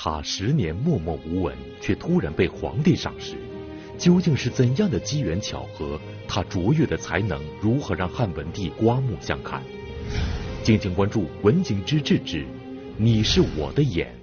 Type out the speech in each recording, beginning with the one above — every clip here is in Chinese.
他十年默默无闻，却突然被皇帝赏识，究竟是怎样的机缘巧合？他卓越的才能如何让汉文帝刮目相看？敬请关注《文景之治之你是我的眼》。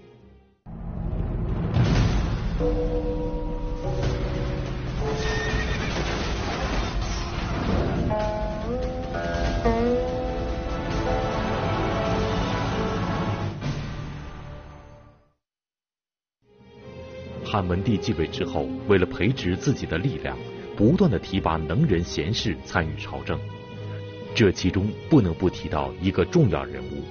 汉文帝继位之后，为了培植自己的力量，不断的提拔能人贤士参与朝政。这其中不能不提到一个重要人物，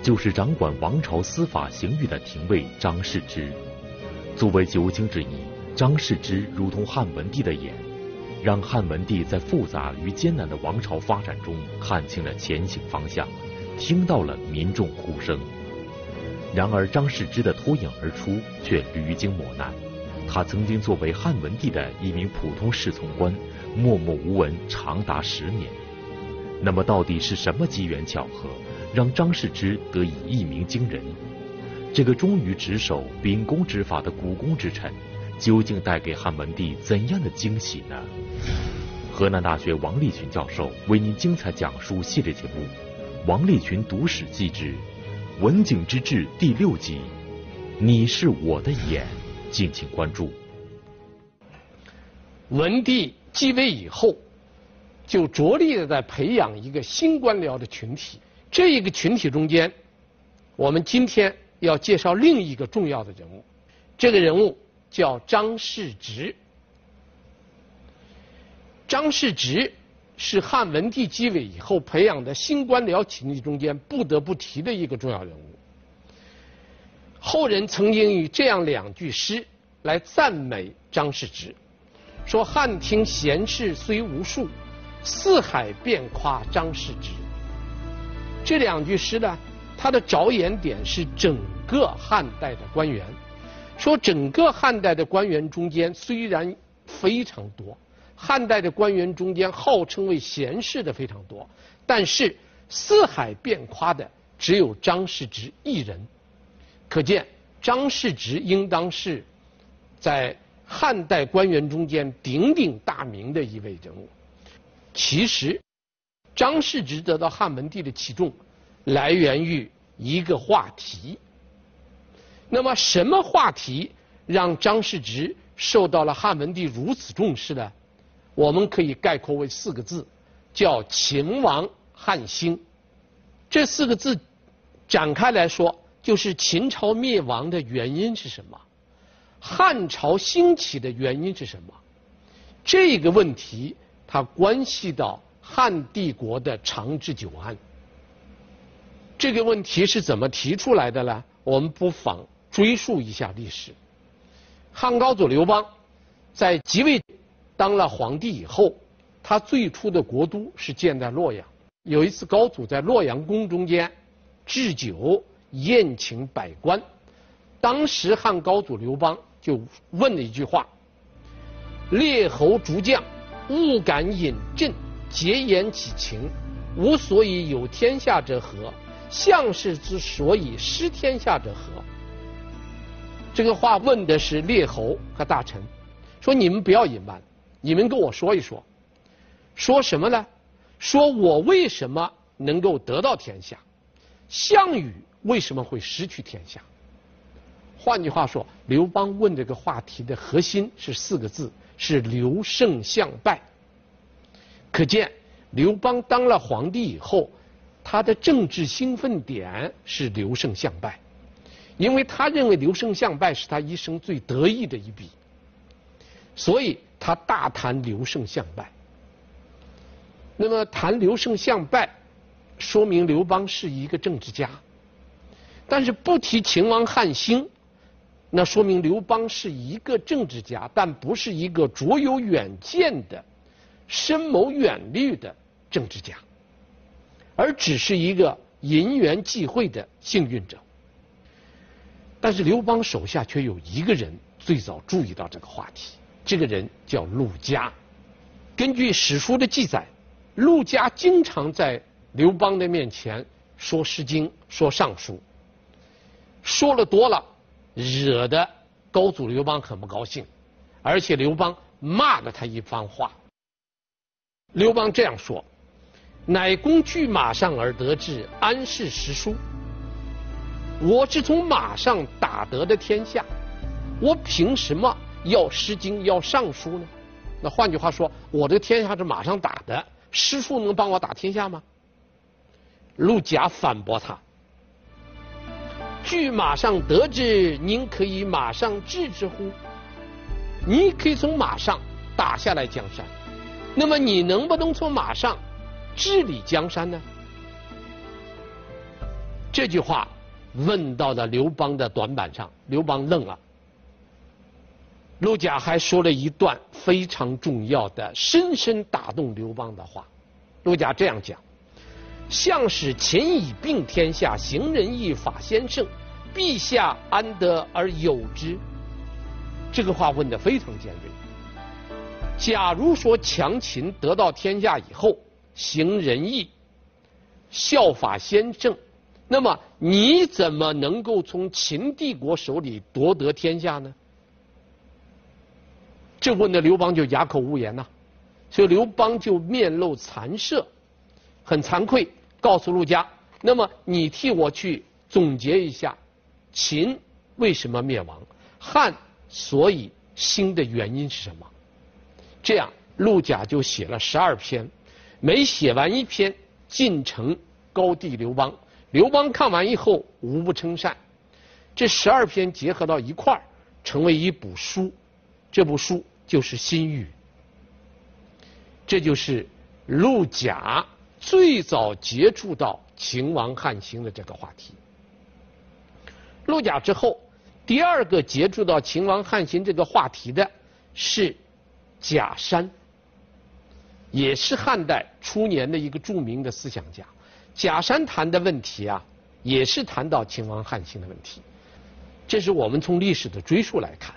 就是掌管王朝司法刑狱的廷尉张释之。作为九卿之一，张释之如同汉文帝的眼，让汉文帝在复杂与艰难的王朝发展中看清了前行方向，听到了民众呼声。然而，张释之的脱颖而出却屡经磨难。他曾经作为汉文帝的一名普通侍从官，默默无闻长达十年。那么，到底是什么机缘巧合，让张释之得以一鸣惊人？这个忠于职守、秉公执法的股肱之臣，究竟带给汉文帝怎样的惊喜呢？河南大学王立群教授为您精彩讲述系列节目《王立群读史记之》。文景之治第六集，你是我的眼，敬请关注。文帝继位以后，就着力的在培养一个新官僚的群体。这一个群体中间，我们今天要介绍另一个重要的人物，这个人物叫张世直。张世直。是汉文帝继位以后培养的新官僚群体中间不得不提的一个重要人物。后人曾经以这样两句诗来赞美张士之，说：“汉廷贤士虽无数，四海遍夸张士之。”这两句诗呢，它的着眼点是整个汉代的官员，说整个汉代的官员中间虽然非常多。汉代的官员中间，号称为贤士的非常多，但是四海遍夸的只有张释之一人。可见张释之应当是在汉代官员中间鼎鼎大名的一位人物。其实，张释之得到汉文帝的器重，来源于一个话题。那么，什么话题让张释之受到了汉文帝如此重视呢？我们可以概括为四个字，叫“秦王汉兴”。这四个字展开来说，就是秦朝灭亡的原因是什么？汉朝兴起的原因是什么？这个问题它关系到汉帝国的长治久安。这个问题是怎么提出来的呢？我们不妨追溯一下历史。汉高祖刘邦在即位。当了皇帝以后，他最初的国都是建在洛阳。有一次，高祖在洛阳宫中间置酒宴请百官，当时汉高祖刘邦就问了一句话：“列侯诸将，勿敢饮鸩，节言其情。吾所以有天下者何？项氏之所以失天下者何？”这个话问的是列侯和大臣，说你们不要隐瞒。你们跟我说一说，说什么呢？说我为什么能够得到天下？项羽为什么会失去天下？换句话说，刘邦问这个话题的核心是四个字：是刘胜项败。可见刘邦当了皇帝以后，他的政治兴奋点是刘胜项败，因为他认为刘胜项败是他一生最得意的一笔，所以。他大谈刘胜项败，那么谈刘胜项败，说明刘邦是一个政治家；但是不提秦王汉兴，那说明刘邦是一个政治家，但不是一个卓有远见的、深谋远虑的政治家，而只是一个因缘际会的幸运者。但是刘邦手下却有一个人最早注意到这个话题。这个人叫陆嘉。根据史书的记载，陆嘉经常在刘邦的面前说《诗经》、说《尚书》，说了多了，惹得高祖刘邦很不高兴，而且刘邦骂了他一番话。刘邦这样说：“乃公据马上而得志，安是诗书？我是从马上打得的天下，我凭什么要诗经要尚书呢？那换句话说，我这个天下是马上打的，诗书能帮我打天下吗？”陆贾反驳他。据马上得之，您可以马上治之乎？你可以从马上打下来江山，那么你能不能从马上治理江山呢？这句话问到了刘邦的短板上，刘邦愣了。陆贾还说了一段非常重要的、深深打动刘邦的话。陆贾这样讲。相使秦以并天下，行仁义，法先圣，陛下安得而有之？这个话问得非常尖锐。假如说强秦得到天下以后，行仁义，效法先圣，那么你怎么能够从秦帝国手里夺得天下呢？这问的刘邦就哑口无言呐，所以刘邦就面露惭色，很惭愧。告诉陆贾，那么你替我去总结一下，秦为什么灭亡，汉所以兴的原因是什么？这样陆贾就写了十二篇，每写完一篇，进呈高帝刘邦，刘邦看完以后无不称善。这十二篇结合到一块儿，成为一部书，这部书就是《新语》，这就是陆贾。最早接触到秦王汉兴的这个话题，陆贾之后，第二个接触到秦王汉兴这个话题的是贾山，也是汉代初年的一个著名的思想家。贾山谈的问题啊，也是谈到秦王汉兴的问题。这是我们从历史的追溯来看，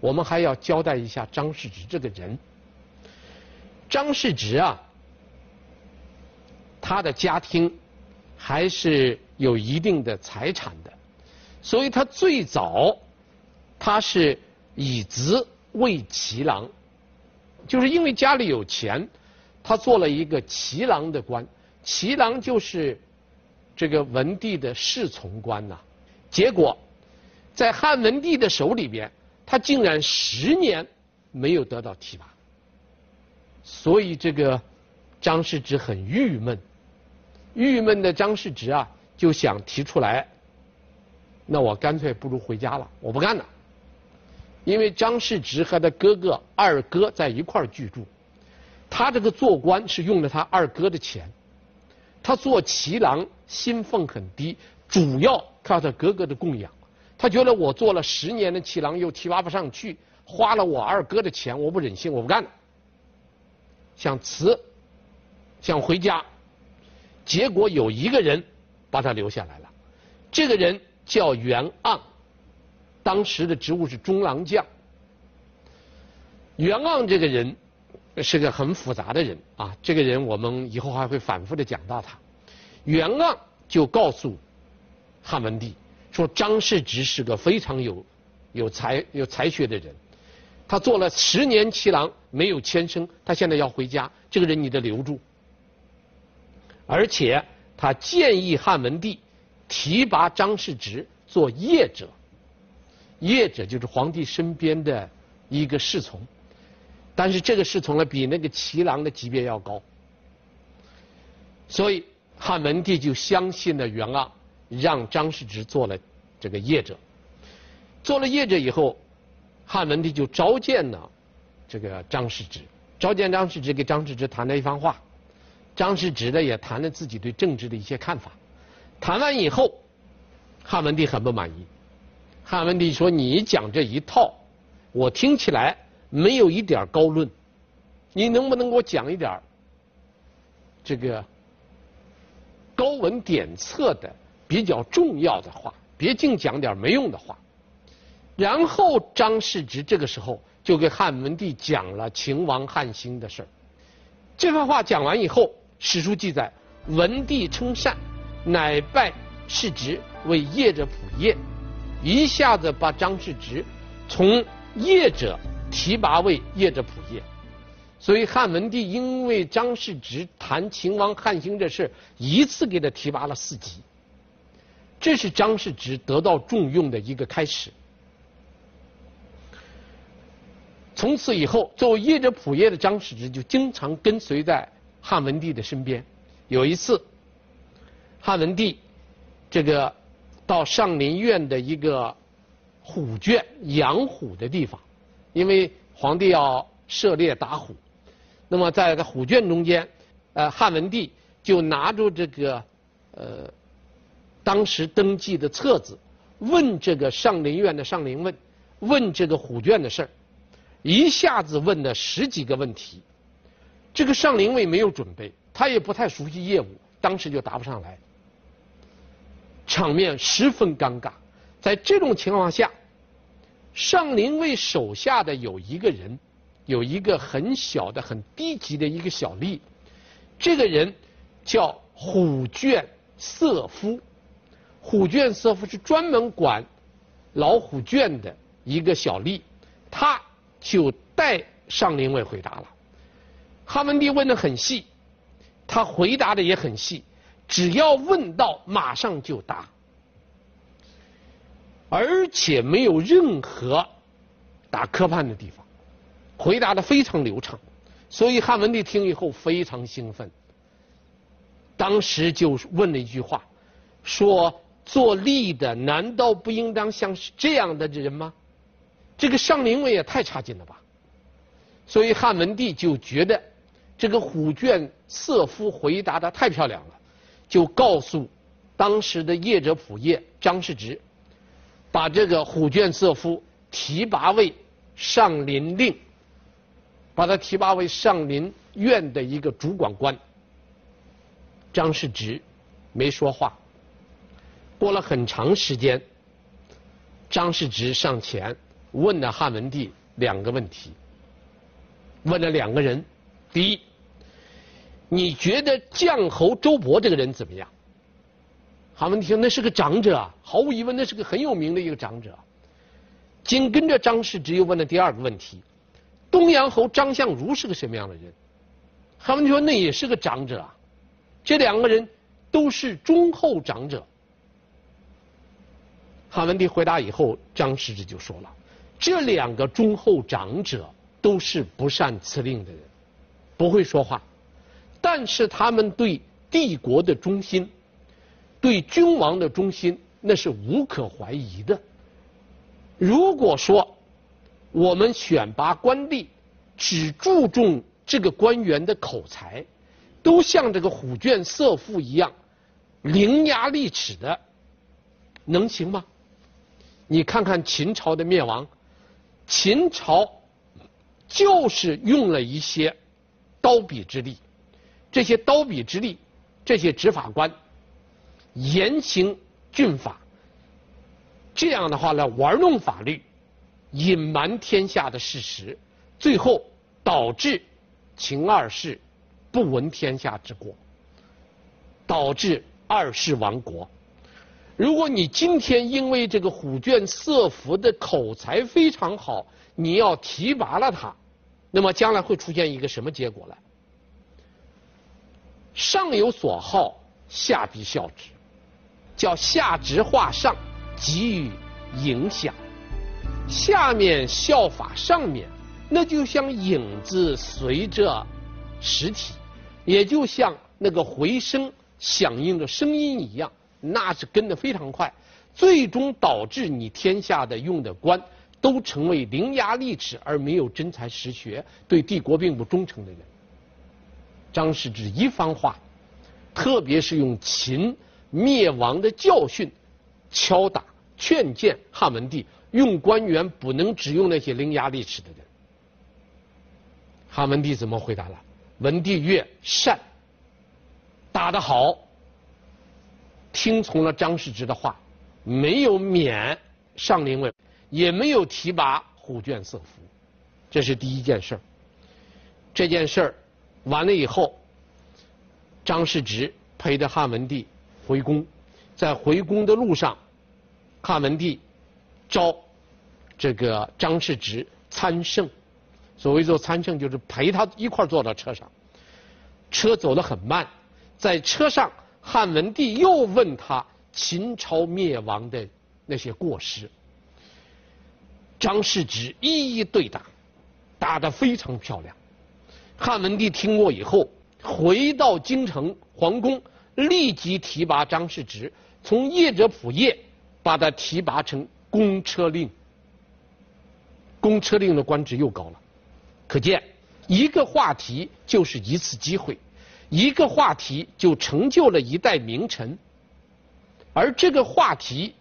我们还要交代一下张世直这个人。张世直啊。他的家庭还是有一定的财产的，所以他最早他是以子为骑郎，就是因为家里有钱，他做了一个骑郎的官。骑郎就是这个文帝的侍从官呐。结果在汉文帝的手里边，他竟然十年没有得到提拔，所以这个张世直很郁闷。郁闷的张世直啊，就想提出来，那我干脆不如回家了，我不干了。因为张世直和他哥哥二哥在一块儿居住，他这个做官是用了他二哥的钱，他做骑郎薪俸很低，主要靠他哥哥的供养。他觉得我做了十年的骑郎又提拔不上去，花了我二哥的钱，我不忍心，我不干了，想辞，想回家。结果有一个人把他留下来了，这个人叫袁盎，当时的职务是中郎将。袁盎这个人是个很复杂的人啊，这个人我们以后还会反复的讲到他。袁盎就告诉汉文帝说，张世直是个非常有有才有才学的人，他做了十年骑郎没有迁升，他现在要回家，这个人你得留住。而且他建议汉文帝提拔张世直做谒者，谒者就是皇帝身边的一个侍从，但是这个侍从呢，比那个骑郎的级别要高，所以汉文帝就相信了袁盎，让张世直做了这个业者。做了业者以后，汉文帝就召见了这个张世直，召见张世直，给张世直谈了一番话。张世直呢也谈了自己对政治的一些看法，谈完以后，汉文帝很不满意。汉文帝说：“你讲这一套，我听起来没有一点高论，你能不能给我讲一点这个高文典策的比较重要的话？别净讲点没用的话。”然后张世直这个时候就给汉文帝讲了秦王汉兴的事儿。这番话讲完以后。史书记载，文帝称善，乃拜世直为驿者仆射，一下子把张世直从业者提拔为业者仆射。所以汉文帝因为张世直谈秦王汉兴这事，一次给他提拔了四级。这是张世直得到重用的一个开始。从此以后，作为业者仆射的张世直就经常跟随在汉文帝的身边。有一次，汉文帝这个到上林苑的一个虎圈养虎的地方，因为皇帝要射猎打虎，那么在虎圈中间，呃，汉文帝就拿着这个呃当时登记的册子，问这个上林苑的上林问，问这个虎卷的事儿。一下子问了十几个问题，这个上林尉没有准备，他也不太熟悉业务，当时就答不上来，场面十分尴尬。在这种情况下，上林尉手下的有一个人，有一个很小的、很低级的一个小吏，这个人叫虎卷色夫，虎圈色夫是专门管老虎圈的一个小吏，他。就代上林卫回答了。汉文帝问的很细，他回答的也很细，只要问到马上就答，而且没有任何打磕绊的地方，回答的非常流畅，所以汉文帝听以后非常兴奋，当时就问了一句话，说做吏的难道不应当像是这样的人吗？这个上林尉也太差劲了吧！所以汉文帝就觉得这个虎圈色夫回答的太漂亮了，就告诉当时的业者仆射张世直，把这个虎圈色夫提拔为上林令，把他提拔为上林苑的一个主管官。张世直没说话。过了很长时间，张世直上前。问了汉文帝两个问题，问了两个人。第一，你觉得将侯周勃这个人怎么样？汉文帝说那是个长者啊，毫无疑问那是个很有名的一个长者。紧跟着张世直又问了第二个问题：东阳侯张相如是个什么样的人？汉文帝说那也是个长者啊。这两个人都是忠厚长者。汉文帝回答以后，张世之就说了。这两个忠厚长者都是不善辞令的人，不会说话，但是他们对帝国的忠心，对君王的忠心，那是无可怀疑的。如果说我们选拔官吏只注重这个官员的口才，都像这个虎圈色夫一样伶牙俐齿的，能行吗？你看看秦朝的灭亡。秦朝就是用了一些刀笔之力，这些刀笔之力，这些执法官严刑峻法，这样的话来玩弄法律，隐瞒天下的事实，最后导致秦二世不闻天下之过，导致二世亡国。如果你今天因为这个虎圈色夫的口才非常好，你要提拔了他，那么将来会出现一个什么结果呢？上有所好，下必效之，叫下直化上，给予影响；下面效法上面，那就像影子随着实体，也就像那个回声响应着声音一样。那是跟得非常快，最终导致你天下的用的官都成为伶牙俐齿而没有真才实学、对帝国并不忠诚的人。张世之一番话，特别是用秦灭亡的教训敲打劝谏汉文帝，用官员不能只用那些伶牙俐齿的人。汉文帝怎么回答了？文帝曰：善，打得好。听从了张世直的话，没有免上林卫，也没有提拔虎圈色夫，这是第一件事儿。这件事儿完了以后，张世直陪着汉文帝回宫，在回宫的路上，汉文帝召这个张世直参圣。所谓做参圣，就是陪他一块儿坐到车上。车走得很慢，在车上，汉文帝又问他秦朝灭亡的那些过失。张世直一一对答，答得非常漂亮。汉文帝听过以后，回到京城皇宫，立即提拔张世直，从业者仆射把他提拔成公车令。公车令的官职又高了。可见，一个话题就是一次机会，一个话题就成就了一代名臣，而这个话题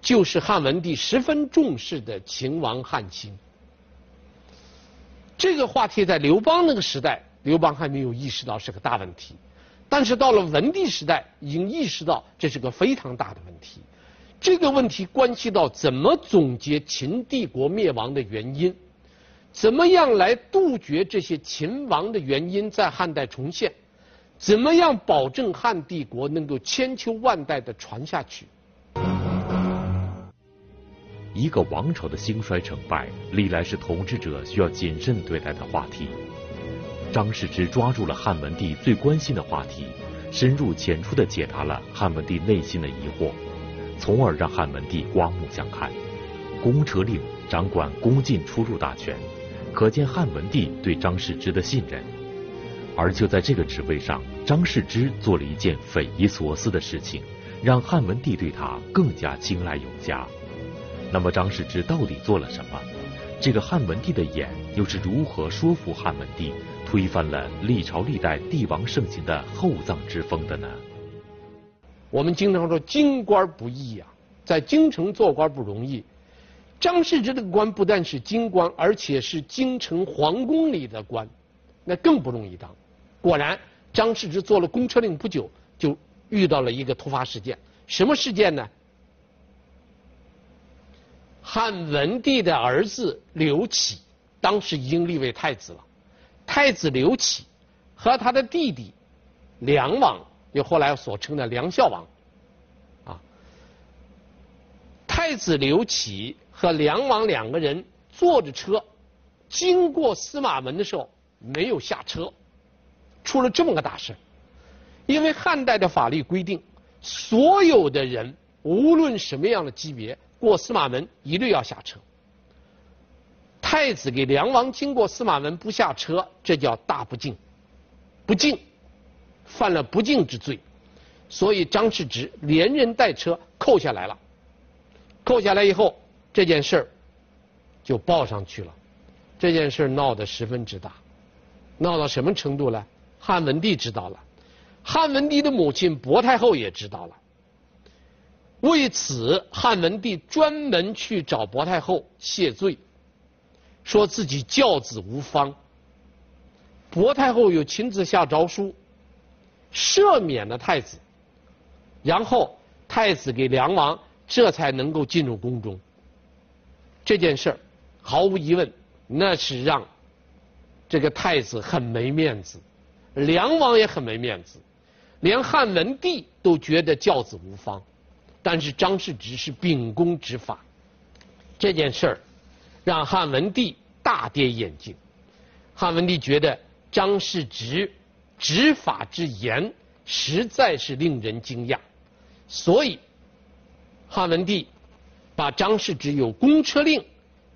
就是汉文帝十分重视的秦王汉兴。这个话题在刘邦那个时代，刘邦还没有意识到是个大问题，但是到了文帝时代，已经意识到这是个非常大的问题。这个问题关系到怎么总结秦帝国灭亡的原因。怎么样来杜绝这些秦亡的原因在汉代重现？怎么样保证汉帝国能够千秋万代的传下去？一个王朝的兴衰成败，历来是统治者需要谨慎对待的话题。张世之抓住了汉文帝最关心的话题，深入浅出地解答了汉文帝内心的疑惑，从而让汉文帝刮目相看。公车令掌管宫禁出入大权。可见汉文帝对张世之的信任，而就在这个职位上，张世之做了一件匪夷所思的事情，让汉文帝对他更加青睐有加。那么张世之到底做了什么？这个汉文帝的眼又是如何说服汉文帝推翻了历朝历代帝王盛行的厚葬之风的呢？我们经常说京官不易啊，在京城做官不容易。张世直的官不但是京官，而且是京城皇宫里的官，那更不容易当。果然，张世之做了公车令不久，就遇到了一个突发事件。什么事件呢？汉文帝的儿子刘启，当时已经立为太子了。太子刘启和他的弟弟梁王，又后来所称的梁孝王，啊，太子刘启。和梁王两个人坐着车经过司马门的时候，没有下车，出了这么个大事。因为汉代的法律规定，所有的人无论什么样的级别过司马门一律要下车。太子给梁王经过司马门不下车，这叫大不敬，不敬，犯了不敬之罪，所以张世直连人带车扣下来了。扣下来以后。这件事儿就报上去了，这件事儿闹得十分之大，闹到什么程度呢？汉文帝知道了，汉文帝的母亲薄太后也知道了。为此，汉文帝专门去找薄太后谢罪，说自己教子无方。薄太后又亲自下诏书，赦免了太子，然后太子给梁王，这才能够进入宫中。这件事儿，毫无疑问，那是让这个太子很没面子，梁王也很没面子，连汉文帝都觉得教子无方。但是张世直是秉公执法，这件事儿让汉文帝大跌眼镜。汉文帝觉得张世直执法之严实在是令人惊讶，所以汉文帝。把张世直由公车令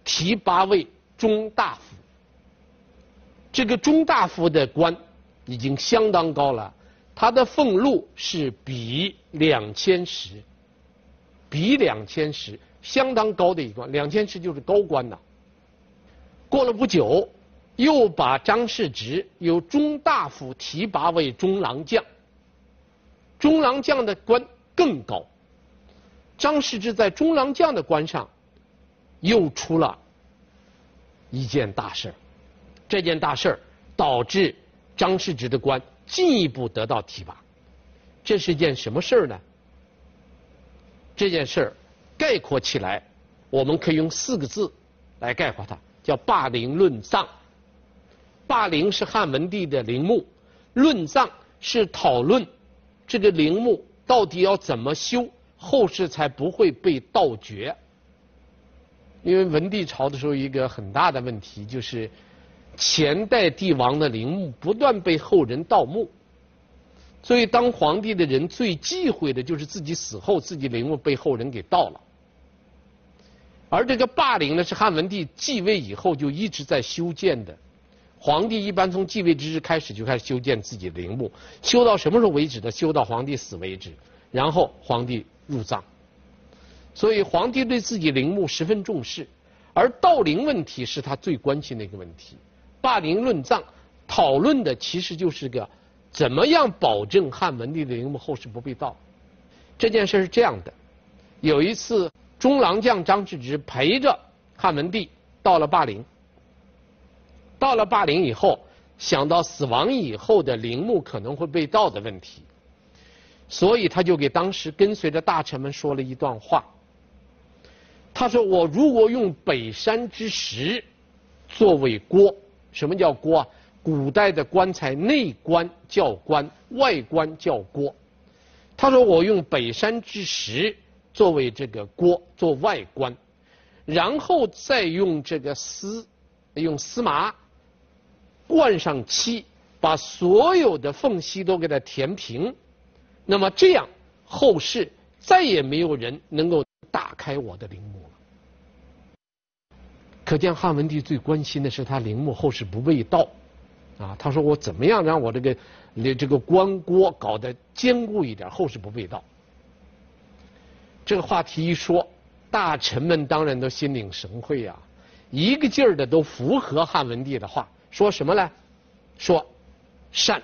提拔为中大夫，这个中大夫的官已经相当高了，他的俸禄是比两千石，比两千石相当高的一官，两千石就是高官呐。过了不久，又把张世直由中大夫提拔为中郎将，中郎将的官更高。张世之在中郎将的官上又出了一件大事，这件大事导致张世之的官进一步得到提拔。这是件什么事呢？这件事概括起来，我们可以用四个字来概括它，叫霸陵论葬。霸陵是汉文帝的陵墓，论葬是讨论这个陵墓到底要怎么修。后世才不会被盗掘。因为文帝朝的时候，一个很大的问题就是前代帝王的陵墓不断被后人盗墓，所以当皇帝的人最忌讳的就是自己死后自己陵墓被后人给盗了。而这个霸陵呢，是汉文帝继位以后就一直在修建的。皇帝一般从继位之日开始就开始修建自己的陵墓，修到什么时候为止呢？修到皇帝死为止，然后皇帝入葬。所以皇帝对自己陵墓十分重视，而盗陵问题是他最关心的一个问题。霸陵论葬讨论的其实就是个怎么样保证汉文帝的陵墓后世不被盗。这件事是这样的：有一次，中郎将张世直陪着汉文帝到了霸陵。到了霸陵以后，想到死亡以后的陵墓可能会被盗的问题，所以他就给当时跟随着大臣们说了一段话。他说：“我如果用北山之石作为锅，什么叫锅啊？古代的棺材内棺叫棺，外棺叫椁。他说我用北山之石作为这个椁做外棺，然后再用这个丝，用丝麻。”灌上漆，把所有的缝隙都给它填平，那么这样后世再也没有人能够打开我的陵墓了。可见汉文帝最关心的是他陵墓后世不被盗，啊，他说我怎么样让我这个这个棺椁搞得坚固一点，后世不被盗。这个话题一说，大臣们当然都心领神会呀，一个劲儿的都符合汉文帝的话。说什么呢？说善，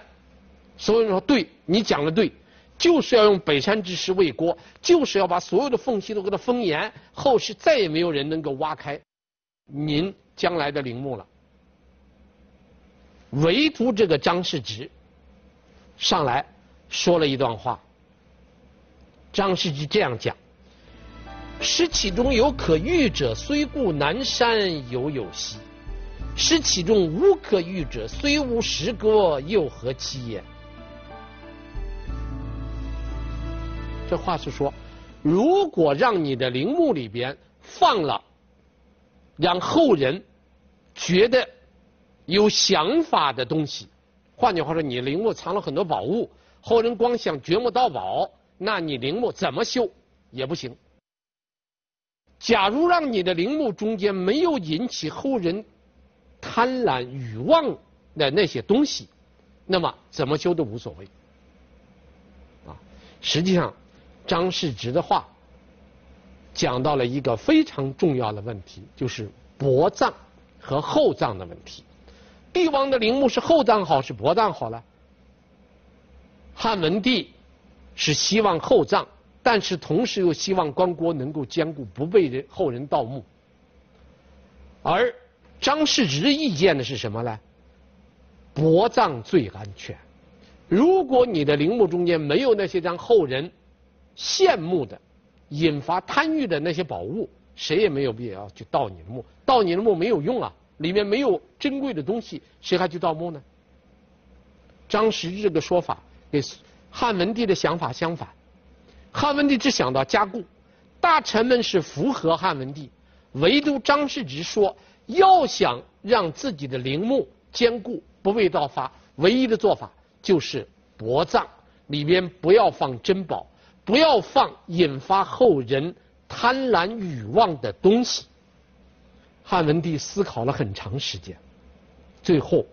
所有人说对，你讲的对，就是要用北山之石为锅，就是要把所有的缝隙都给它封严，后世再也没有人能够挖开您将来的陵墓了。唯独这个张世直上来说了一段话。张世直这样讲：诗其中有可遇者，虽故南山犹有兮。诗其中无可遇者，虽无石阁，又何期也？这话是说，如果让你的陵墓里边放了让后人觉得有想法的东西，换句话说，你陵墓藏了很多宝物，后人光想掘墓盗宝，那你陵墓怎么修也不行。假如让你的陵墓中间没有引起后人。贪婪欲望的那些东西，那么怎么修都无所谓。啊，实际上，张世直的话讲到了一个非常重要的问题，就是薄葬和厚葬的问题。帝王的陵墓是厚葬好是薄葬好呢？汉文帝是希望厚葬，但是同时又希望棺椁能够坚固，不被人后人盗墓，而。张世直的意见呢是什么呢？薄葬最安全。如果你的陵墓中间没有那些让后人羡慕的、引发贪欲的那些宝物，谁也没有必要去盗你的墓。盗你的墓没有用啊，里面没有珍贵的东西，谁还去盗墓呢？张世直这个说法跟汉文帝的想法相反。汉文帝只想到加固，大臣们是符合汉文帝，唯独张世直说。要想让自己的陵墓坚固不被盗发，唯一的做法就是薄葬，里边不要放珍宝，不要放引发后人贪婪欲望的东西。汉文帝思考了很长时间，最后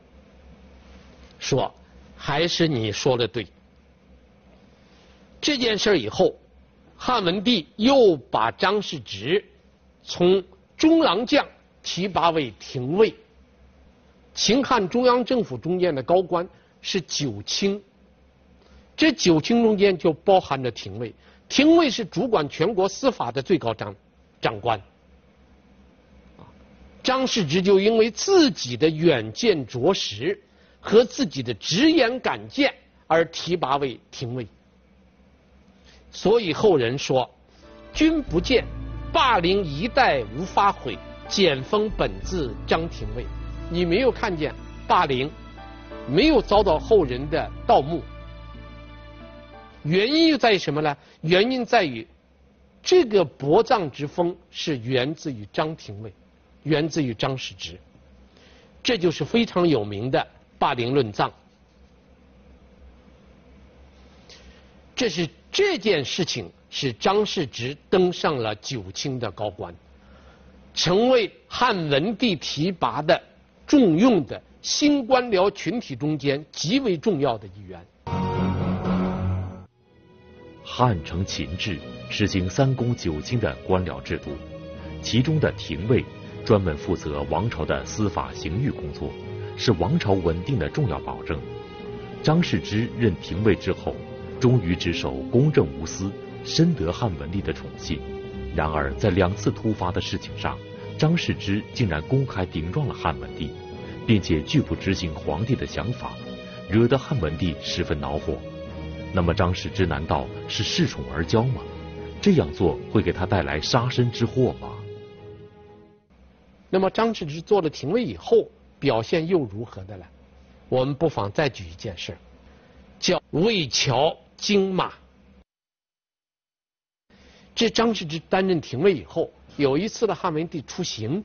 说：“还是你说的对。”这件事以后，汉文帝又把张世直从中郎将。提拔为廷尉。秦汉中央政府中间的高官是九卿，这九卿中间就包含着廷尉。廷尉是主管全国司法的最高长长官。张世直就因为自己的远见卓识和自己的直言敢谏而提拔为廷尉。所以后人说：“君不见霸陵一代无发毁。”简封本字张廷尉，你没有看见霸陵没有遭到后人的盗墓，原因又在于什么呢？原因在于这个薄葬之风是源自于张廷尉，源自于张世直，这就是非常有名的霸陵论葬。这是这件事情使张世直登上了九卿的高官，成为汉文帝提拔的重用的新官僚群体中间极为重要的一员。汉承秦制实行三公九卿的官僚制度，其中的廷尉专门负责王朝的司法刑狱工作，是王朝稳定的重要保证。张世之任廷尉之后，忠于职守，公正无私，深得汉文帝的宠信。然而，在两次突发的事情上，张世之竟然公开顶撞了汉文帝，并且拒不执行皇帝的想法，惹得汉文帝十分恼火。那么张世之难道是恃宠而骄吗？这样做会给他带来杀身之祸吗？那么张世之做了廷尉以后，表现又如何的呢？我们不妨再举一件事，叫魏桥惊马。这张世之担任廷尉以后，有一次的汉文帝出行，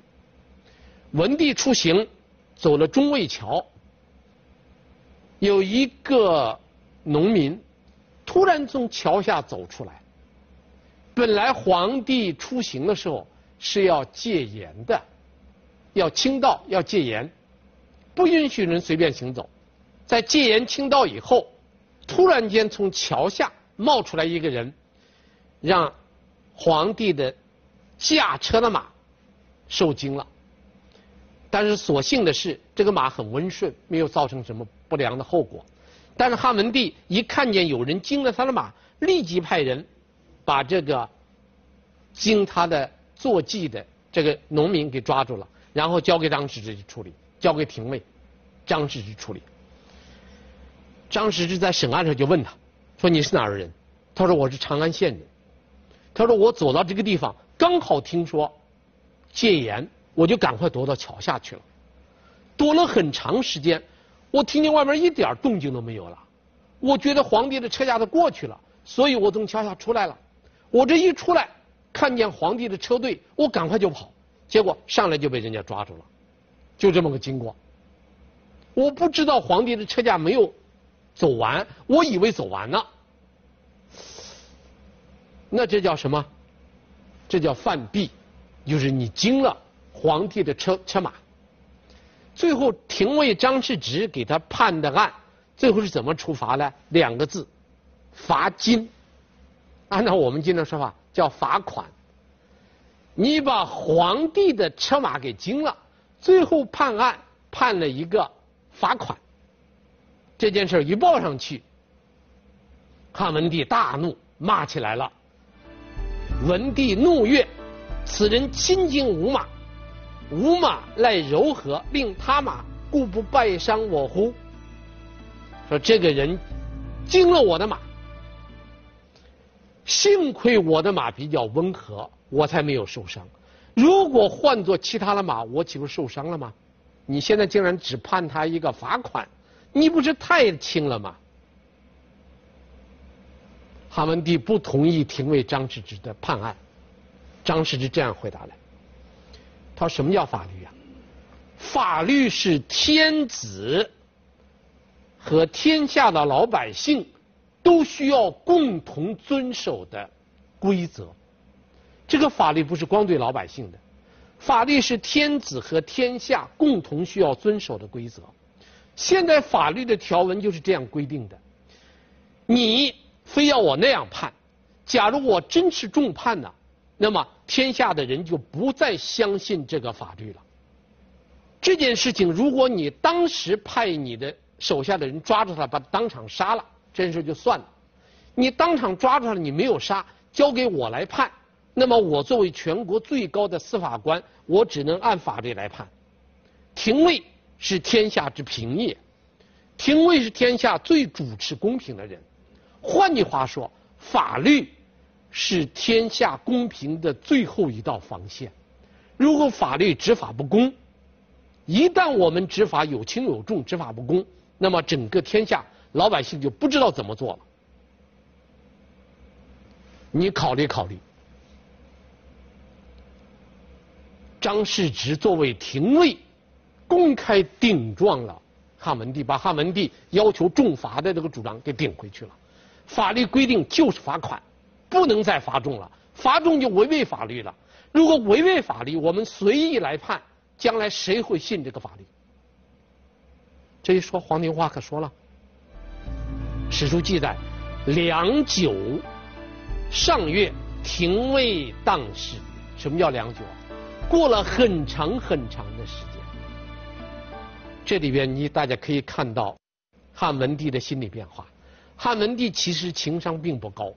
文帝出行走了中魏桥，有一个农民。突然从桥下走出来。本来皇帝出行的时候是要戒严的，要清道，要戒严，不允许人随便行走。在戒严清道以后，突然间从桥下冒出来一个人，让皇帝的驾车的马受惊了。但是所幸的是，这个马很温顺，没有造成什么不良的后果。但是汉文帝一看见有人惊了他的马，立即派人把这个惊他的坐骑的这个农民给抓住了，然后交给张世之去处理，交给廷尉张世之处理。张世之在审案时候就问他，说你是哪儿人？他说我是长安县人。他说我走到这个地方，刚好听说戒严，我就赶快躲到桥下去了，躲了很长时间。我听见外面一点动静都没有了，我觉得皇帝的车驾都过去了，所以我从桥下出来了。我这一出来，看见皇帝的车队，我赶快就跑，结果上来就被人家抓住了，就这么个经过。我不知道皇帝的车驾没有走完，我以为走完了，那这叫什么？这叫犯裨，就是你惊了皇帝的车车马。最后，廷尉张世直给他判的案，最后是怎么处罚呢？两个字，罚金。按照我们今天说法，叫罚款。你把皇帝的车马给惊了，最后判案判了一个罚款。这件事一报上去，汉文帝大怒，骂起来了。文帝怒曰：“此人亲金无马。”吾马赖柔和，令他马故不败伤我乎？说这个人惊了我的马，幸亏我的马比较温和，我才没有受伤。如果换做其他的马，我岂不是受伤了吗？你现在竟然只判他一个罚款，你不是太轻了吗？汉文帝不同意廷尉张世之的判案，张世之这样回答了。他说：“什么叫法律啊？法律是天子和天下的老百姓都需要共同遵守的规则。这个法律不是光对老百姓的，法律是天子和天下共同需要遵守的规则。现在法律的条文就是这样规定的。你非要我那样判，假如我真是重判呢？”那么天下的人就不再相信这个法律了。这件事情，如果你当时派你的手下的人抓住他，把他当场杀了，这件事就算了。你当场抓住他，你没有杀，交给我来判，那么我作为全国最高的司法官，我只能按法律来判。廷尉是天下之平也，廷尉是天下最主持公平的人。换句话说，法律。是天下公平的最后一道防线。如果法律执法不公，一旦我们执法有轻有重，执法不公，那么整个天下老百姓就不知道怎么做了。你考虑考虑，张世直作为廷尉，公开顶撞了汉文帝，把汉文帝要求重罚的这个主张给顶回去了。法律规定就是罚款，不能再罚重了，罚重就违背法律了。如果违背法律，我们随意来判，将来谁会信这个法律？这一说，皇帝话可说了。史书记载，良久，上月，廷尉当世。什么叫良久？过了很长很长的时间。这里边你大家可以看到汉文帝的心理变化。汉文帝其实情商并不高，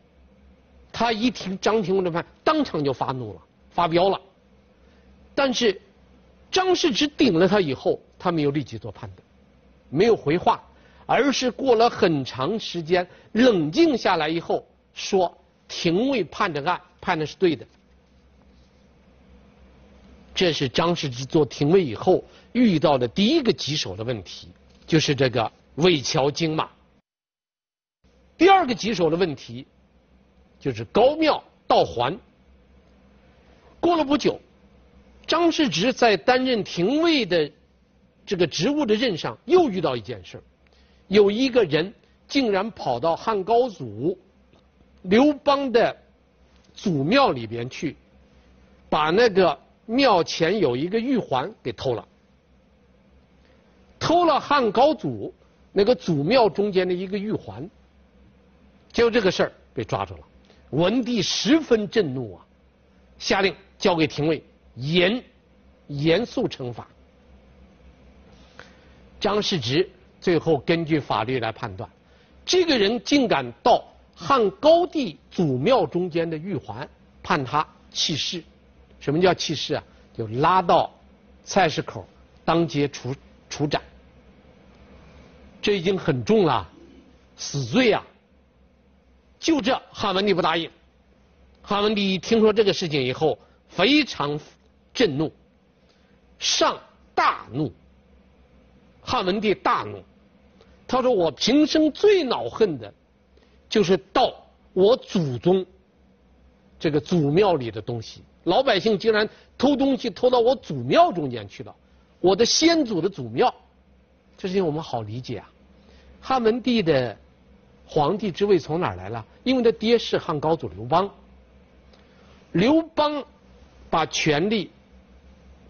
他一听张廷尉的判，当场就发怒了，发飙了。但是张世直顶了他以后，他没有立即做判断，没有回话，而是过了很长时间冷静下来以后说：“廷尉判的案判的是对的。”这是张世直做廷尉以后遇到的第一个棘手的问题，就是这个魏桥京马。第二个棘手的问题就是高庙道还。过了不久，张世直在担任廷尉的这个职务的任上，又遇到一件事，有一个人竟然跑到汉高祖刘邦的祖庙里边去，把那个。庙前有一个玉环给偷了，偷了汉高祖那个祖庙中间的一个玉环，就这个事儿被抓住了。文帝十分震怒啊，下令交给廷尉严严肃惩罚。张世直最后根据法律来判断，这个人竟敢到汉高帝祖庙中间的玉环，判他弃市。什么叫弃市啊？就拉到菜市口当街处处斩，这已经很重了，死罪啊！就这，汉文帝不答应。汉文帝一听说这个事情以后，非常震怒，上大怒。汉文帝大怒，他说：“我平生最恼恨的，就是盗我祖宗这个祖庙里的东西。”老百姓竟然偷东西偷到我祖庙中间去了，我的先祖的祖庙，这事情我们好理解啊。汉文帝的皇帝之位从哪儿来了？因为他爹是汉高祖刘邦，刘邦把权力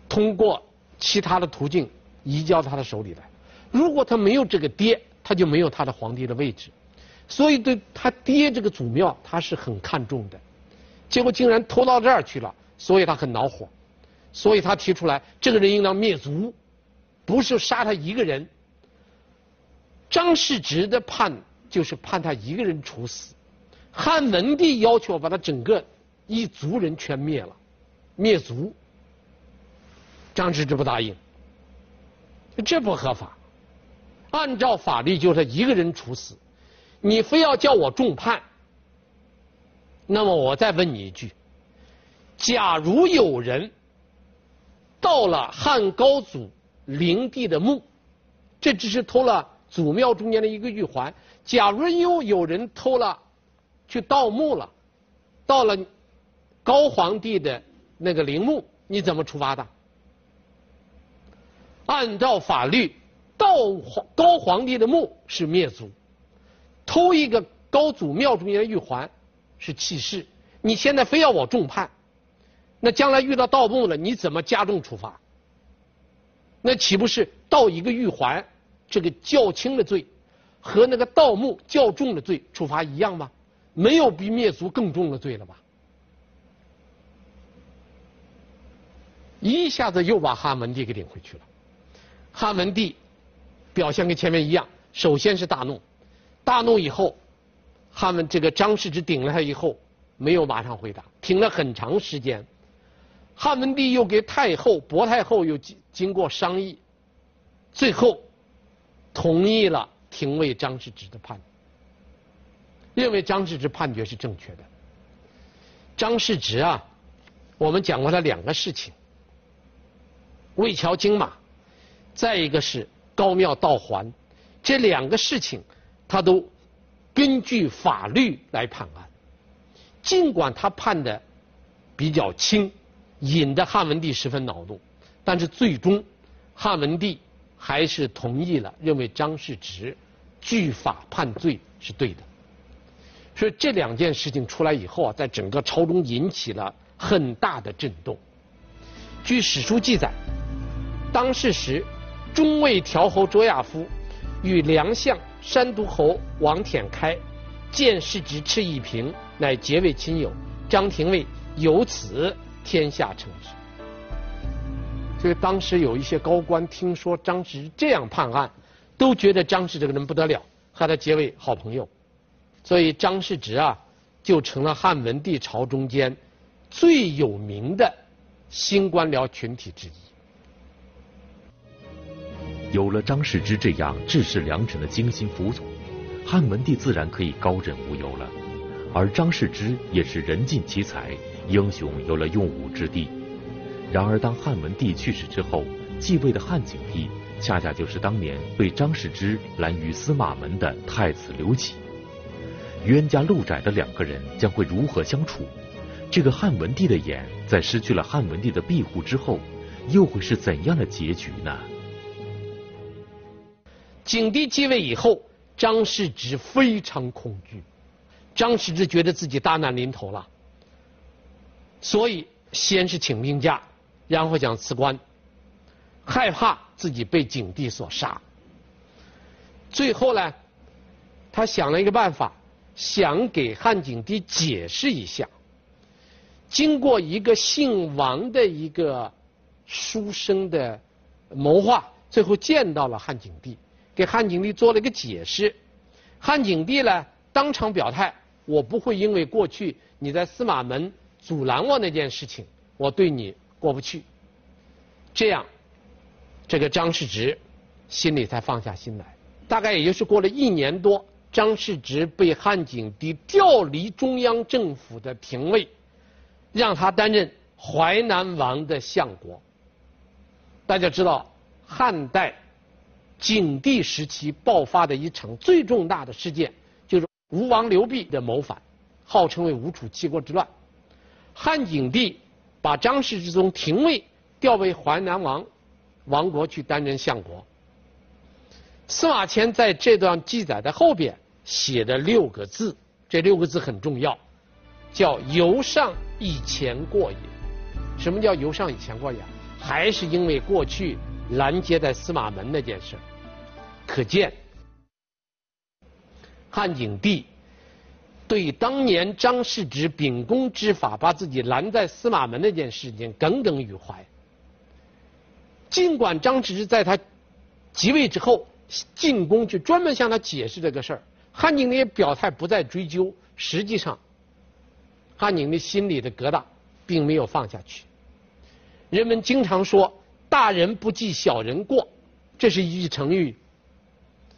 通过其他的途径移交他的手里来。如果他没有这个爹，他就没有他的皇帝的位置，所以对他爹这个祖庙他是很看重的，结果竟然偷到这儿去了。所以他很恼火，所以他提出来，这个人应当灭族，不是杀他一个人。张世直的判就是判他一个人处死，汉文帝要求把他整个一族人全灭了，灭族。张世直不答应，这不合法，按照法律就是他一个人处死，你非要叫我重判，那么我再问你一句。假如有人盗了汉高祖灵帝的墓，这只是偷了祖庙中间的一个玉环。假如又有人偷了，去盗墓了，盗了高皇帝的那个陵墓，你怎么处罚他？按照法律，盗高皇帝的墓是灭族，偷一个高祖庙中间的玉环是弃市。你现在非要我重判？那将来遇到盗墓了，你怎么加重处罚？那岂不是盗一个玉环，这个较轻的罪，和那个盗墓较重的罪处罚一样吗？没有比灭族更重的罪了吧？一下子又把汉文帝给顶回去了。汉文帝表现跟前面一样，首先是大怒，大怒以后，汉文这个张世之顶了他以后，没有马上回答，停了很长时间。汉文帝又给太后、薄太后又经经过商议，最后同意了廷尉张世直的判，认为张世直判决是正确的。张世直啊，我们讲过他两个事情：魏桥金马，再一个是高庙道还，这两个事情他都根据法律来判案，尽管他判的比较轻。引得汉文帝十分恼怒。但是最终，汉文帝还是同意了，认为张世直据法判罪是对的。所以这两件事情出来以后啊，在整个朝中引起了很大的震动。据史书记载，当世时，中尉调侯卓亚夫与梁相山都侯王舔开见世侄赤一平，乃结为亲友。张廷尉由此天下称之。所以当时有一些高官听说张直这样判案，都觉得张氏这个人不得了，和他结为好朋友。所以张世直啊，就成了汉文帝朝中间最有名的新官僚群体之一。有了张世之这样治世良臣的精心辅佐，汉文帝自然可以高枕无忧了。而张世之也是人尽其才，英雄有了用武之地。然而，当汉文帝去世之后，继位的汉景帝恰恰就是当年被张世之拦于司马门的太子刘启。冤家路窄的两个人将会如何相处？这个汉文帝的眼在失去了汉文帝的庇护之后，又会是怎样的结局呢？景帝继位以后，张世之非常恐惧。张世之觉得自己大难临头了，所以先是请病假，然后想辞官，害怕自己被景帝所杀。最后呢，他想了一个办法，想给汉景帝解释一下。经过一个姓王的一个书生的谋划，最后见到了汉景帝。给汉景帝做了一个解释，汉景帝呢当场表态：我不会因为过去你在司马门阻拦我那件事情，我对你过不去。这样，这个张世直心里才放下心来。大概也就是过了一年多，张世直被汉景帝调离中央政府的廷尉，让他担任淮南王的相国。大家知道，汉代。景帝时期爆发的一场最重大的事件，就是吴王刘濞的谋反，号称为吴楚七国之乱。汉景帝把张世之从廷尉调为淮南王王国去担任相国。司马迁在这段记载的后边写的六个字，这六个字很重要，叫“由上以前过也”。什么叫“由上以前过也”？还是因为过去拦截在司马门那件事。可见，汉景帝对当年张世直秉公执法把自己拦在司马门那件事情耿耿于怀。尽管张世直在他即位之后进宫去专门向他解释这个事儿，汉景帝也表态不再追究。实际上，汉景帝心里的疙瘩并没有放下去。人们经常说“大人不记小人过”，这是一句成语。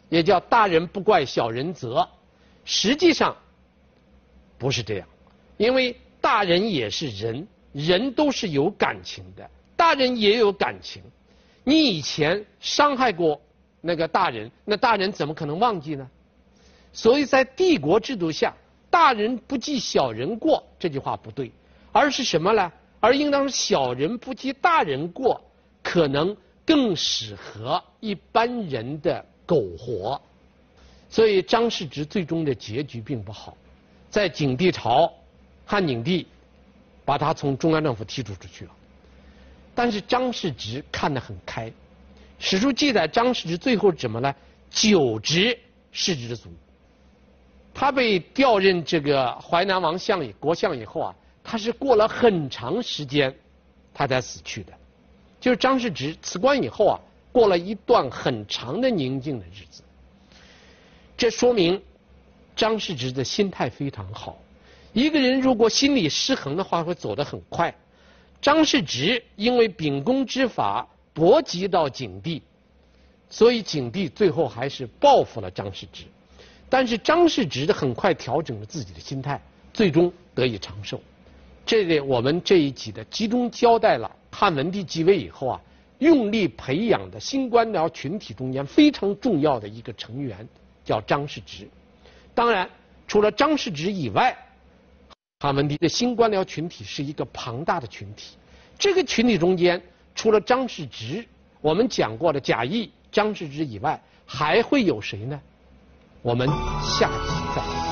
也叫大人不怪小人责，实际上不是这样，因为大人也是人，人都是有感情的，大人也有感情。你以前伤害过那个大人，那大人怎么可能忘记呢？所以在帝国制度下，“大人不记小人过”这句话不对，而是什么呢？而应当是“小人不记大人过”，可能更适合一般人的。苟活，所以张世直最终的结局并不好。在景帝朝，汉景帝把他从中央政府踢出出去了。但是张世直看得很开，史书记载张世直最后怎么呢？久执世之族。他被调任这个淮南王相以国相以后啊，他是过了很长时间，他才死去的。就是张世直辞官以后啊。过了一段很长的宁静的日子，这说明张世直的心态非常好。一个人如果心理失衡的话，会走得很快。张世直因为秉公执法，波及到景帝，所以景帝最后还是报复了张世直。但是张世直很快调整了自己的心态，最终得以长寿。这里我们这一集的集中交代了汉文帝继位以后啊。用力培养的新官僚群体中间非常重要的一个成员叫张世直。当然，除了张世直以外，汉文帝的新官僚群体是一个庞大的群体。这个群体中间，除了张世直，我们讲过的贾谊、张世直以外，还会有谁呢？我们下集再。